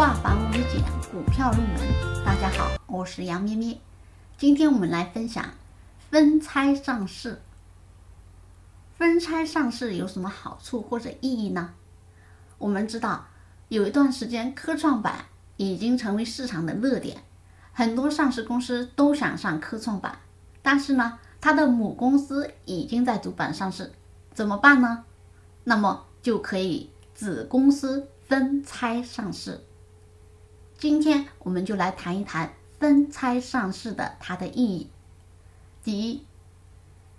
化繁为简，股票入门。大家好，我是杨咩咩。今天我们来分享分拆上市。分拆上市有什么好处或者意义呢？我们知道，有一段时间科创板已经成为市场的热点，很多上市公司都想上科创板，但是呢，它的母公司已经在主板上市，怎么办呢？那么就可以子公司分拆上市。今天我们就来谈一谈分拆上市的它的意义。第一，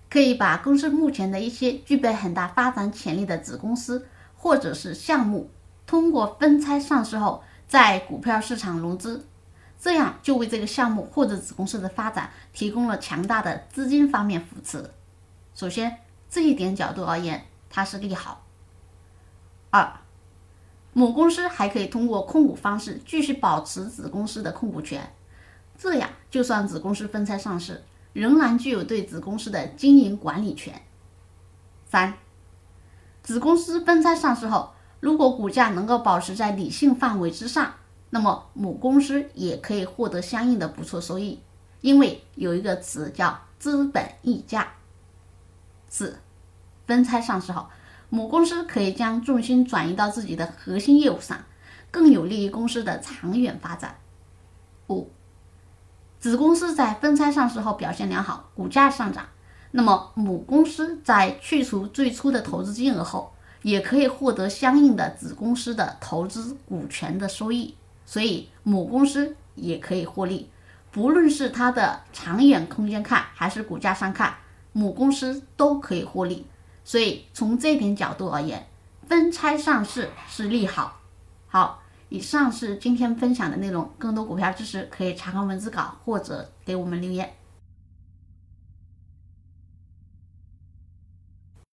可以把公司目前的一些具备很大发展潜力的子公司或者是项目，通过分拆上市后，在股票市场融资，这样就为这个项目或者子公司的发展提供了强大的资金方面扶持。首先，这一点角度而言，它是利好。二。母公司还可以通过控股方式继续保持子公司的控股权，这样就算子公司分拆上市，仍然具有对子公司的经营管理权。三，子公司分拆上市后，如果股价能够保持在理性范围之上，那么母公司也可以获得相应的不错收益，因为有一个词叫资本溢价。四，分拆上市后。母公司可以将重心转移到自己的核心业务上，更有利于公司的长远发展。五，子公司在分拆上市后表现良好，股价上涨，那么母公司在去除最初的投资金额后，也可以获得相应的子公司的投资股权的收益，所以母公司也可以获利。不论是它的长远空间看，还是股价上看，母公司都可以获利。所以从这点角度而言，分拆上市是利好。好，以上是今天分享的内容。更多股票知识可以查看文字稿或者给我们留言。